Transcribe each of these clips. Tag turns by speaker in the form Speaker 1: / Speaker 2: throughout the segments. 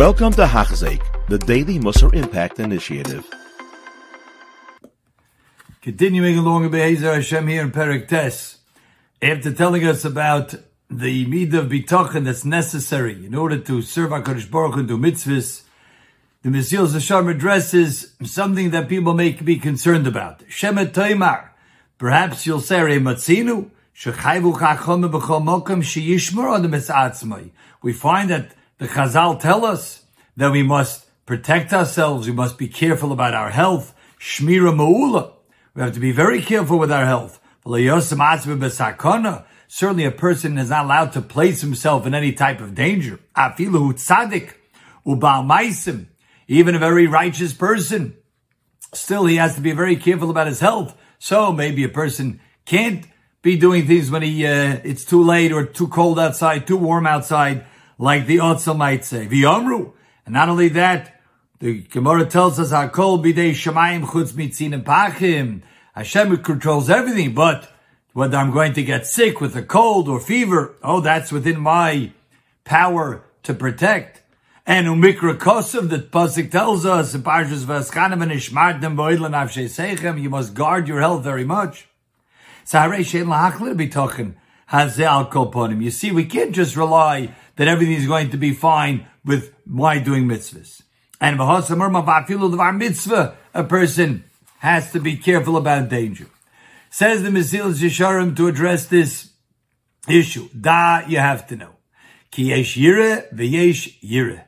Speaker 1: Welcome to Hachzik, the Daily Musar Impact Initiative.
Speaker 2: Continuing along with Be'ezer Hashem here in Perek after telling us about the midah of bitachon that's necessary in order to serve HaKadosh Baruch and do mitzvahs, the Mesilas Yesharim addresses something that people may be concerned about. Shemet Toimar. Perhaps you'll say, Matzinu. We find that the Chazal tell us that we must protect ourselves, we must be careful about our health. Shmira Ma'ula. We have to be very careful with our health. Certainly a person is not allowed to place himself in any type of danger. Even a very righteous person. Still, he has to be very careful about his health. So maybe a person can't be doing things when he, uh, it's too late or too cold outside, too warm outside, like the Otzel might say. V'yomru. And not only that, the Gemara tells us, Hakol bidei shemayim chutz mitzin pachim. Hashem controls everything, but whether I'm going to get sick with a cold or fever, oh, that's within my power to protect. And umikra kosev that Pasik tells us, in Parshas Va'eschanan and Ishmartem boidlan avshei you must guard your health very much. Saharei shein lahachlir bitochen hazeh al kolponim. You see, we can't just rely that everything is going to be fine with my doing mitzvahs. And mitzvah, a person has to be careful about danger. Says the Mesilas Yesharim to address this issue. Da, you have to know. Ki yesh yire v'yesh yire.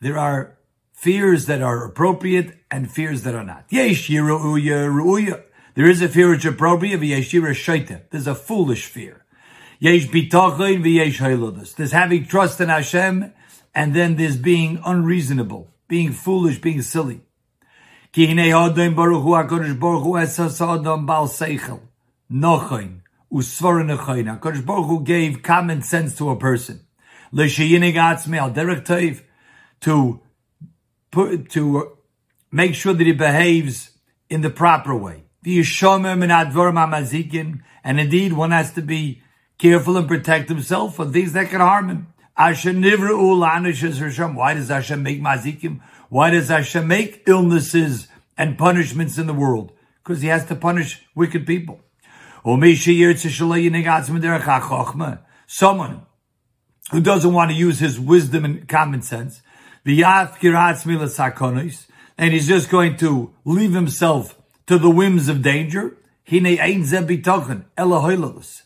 Speaker 2: There are fears that are appropriate and fears that are not. Yesh yire uya. There is a fear which is appropriate, v'yesh yire shaita. There's a foolish fear. Yesh v'yesh. There's having trust in Hashem, and then there's being unreasonable, being foolish, being silly. Ki hinei Adon Baruch Hu HaKadosh Baruch Hu esas Bal Seichel. Baruch Hu gave common sense to a person. L'sheyinig atzmi al derek toiv. To put, to make sure that he behaves in the proper way. And indeed, one has to be careful and protect himself from things that can harm him. Why does Hashem make mazikim? Why does Hashem make illnesses and punishments in the world? Because He has to punish wicked people. Someone who doesn't want to use his wisdom and common sense, and he's just going to leave himself to the whims of danger.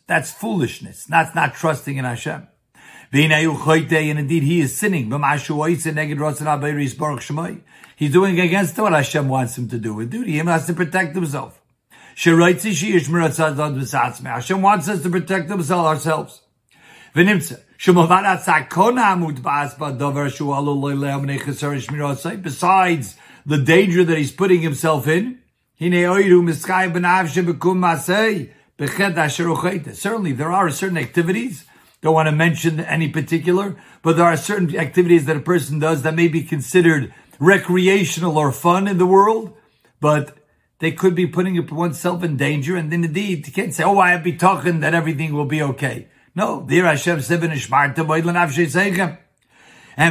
Speaker 2: That's foolishness. That's not trusting in Hashem. And indeed, he is sinning. He's doing against what Hashem wants him to do. And duty, he has to protect himself. Hashem wants us to protect ourselves. Besides the danger that he's putting himself in, certainly there are certain activities don't want to mention any particular, but there are certain activities that a person does that may be considered recreational or fun in the world, but they could be putting oneself in danger. And then indeed, you can't say, oh, I have be talking that everything will be okay. No, there Hashem said, and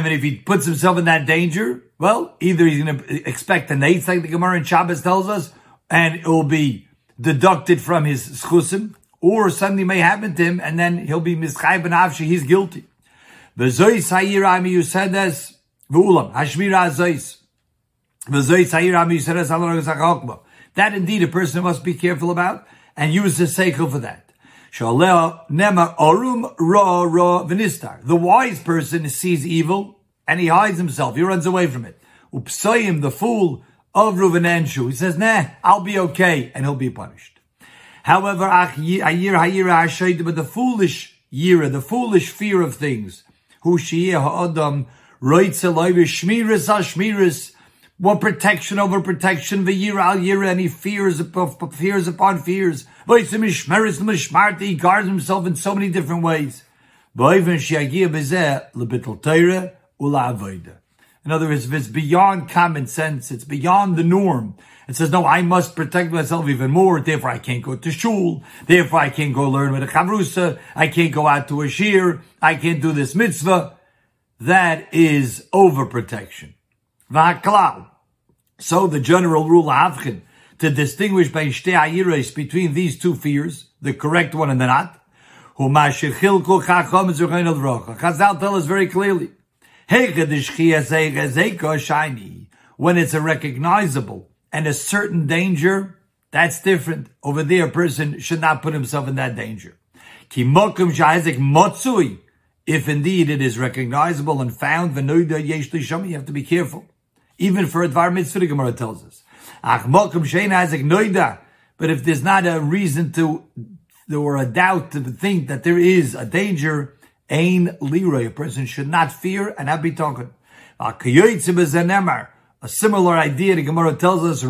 Speaker 2: if he puts himself in that danger, well, either he's going to expect an eighth, like the Gemara in Shabbos tells us, and it will be deducted from his schusim, or something may happen to him, and then he'll be mischai ben avshi, he's guilty. V'zois ha'ir ami yusedes v'ulam, hashmira zois. V'zois ha'ir ami. That indeed a person must be careful about, and use the seichel for that. The wise person sees evil, and he hides himself, he runs away from it. Upsayim, the fool of Ruvanshu, he says, nah, I'll be okay, and he'll be punished. However, but the foolish yira, the foolish fear of things, who ha'adam shmiras, one protection over protection, the year al year, and he fears, fears upon fears. He guards himself in so many different ways. In other words, if it's beyond common sense, it's beyond the norm. It says, no, I must protect myself even more, therefore I can't go to shul, therefore I can't go learn with a chavrusa, I can't go out to a shiur, I can't do this mitzvah. that is overprotection. V'haklal. So the general rule Avchin, to distinguish between these two fears, the correct one and the not, Chazal tell us very clearly, when it's a recognizable and a certain danger, that's different. Over there, a person should not put himself in that danger. If indeed it is recognizable and found, you have to be careful. Even for a Mitzvah, the Gemara tells us. But if there's not a reason to, there or a doubt to think that there is a danger, Ain Leroy, a person should not fear and not be talking. A similar idea, the Gemara tells us,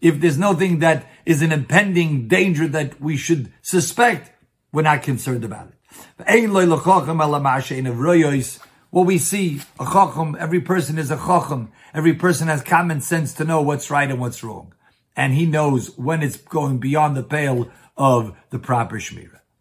Speaker 2: if there's nothing that is an impending danger that we should suspect, we're not concerned about it. What we see, a chacham, every person is a chacham. Every person has common sense to know what's right and what's wrong. And he knows when it's going beyond the pale of the proper shmirah.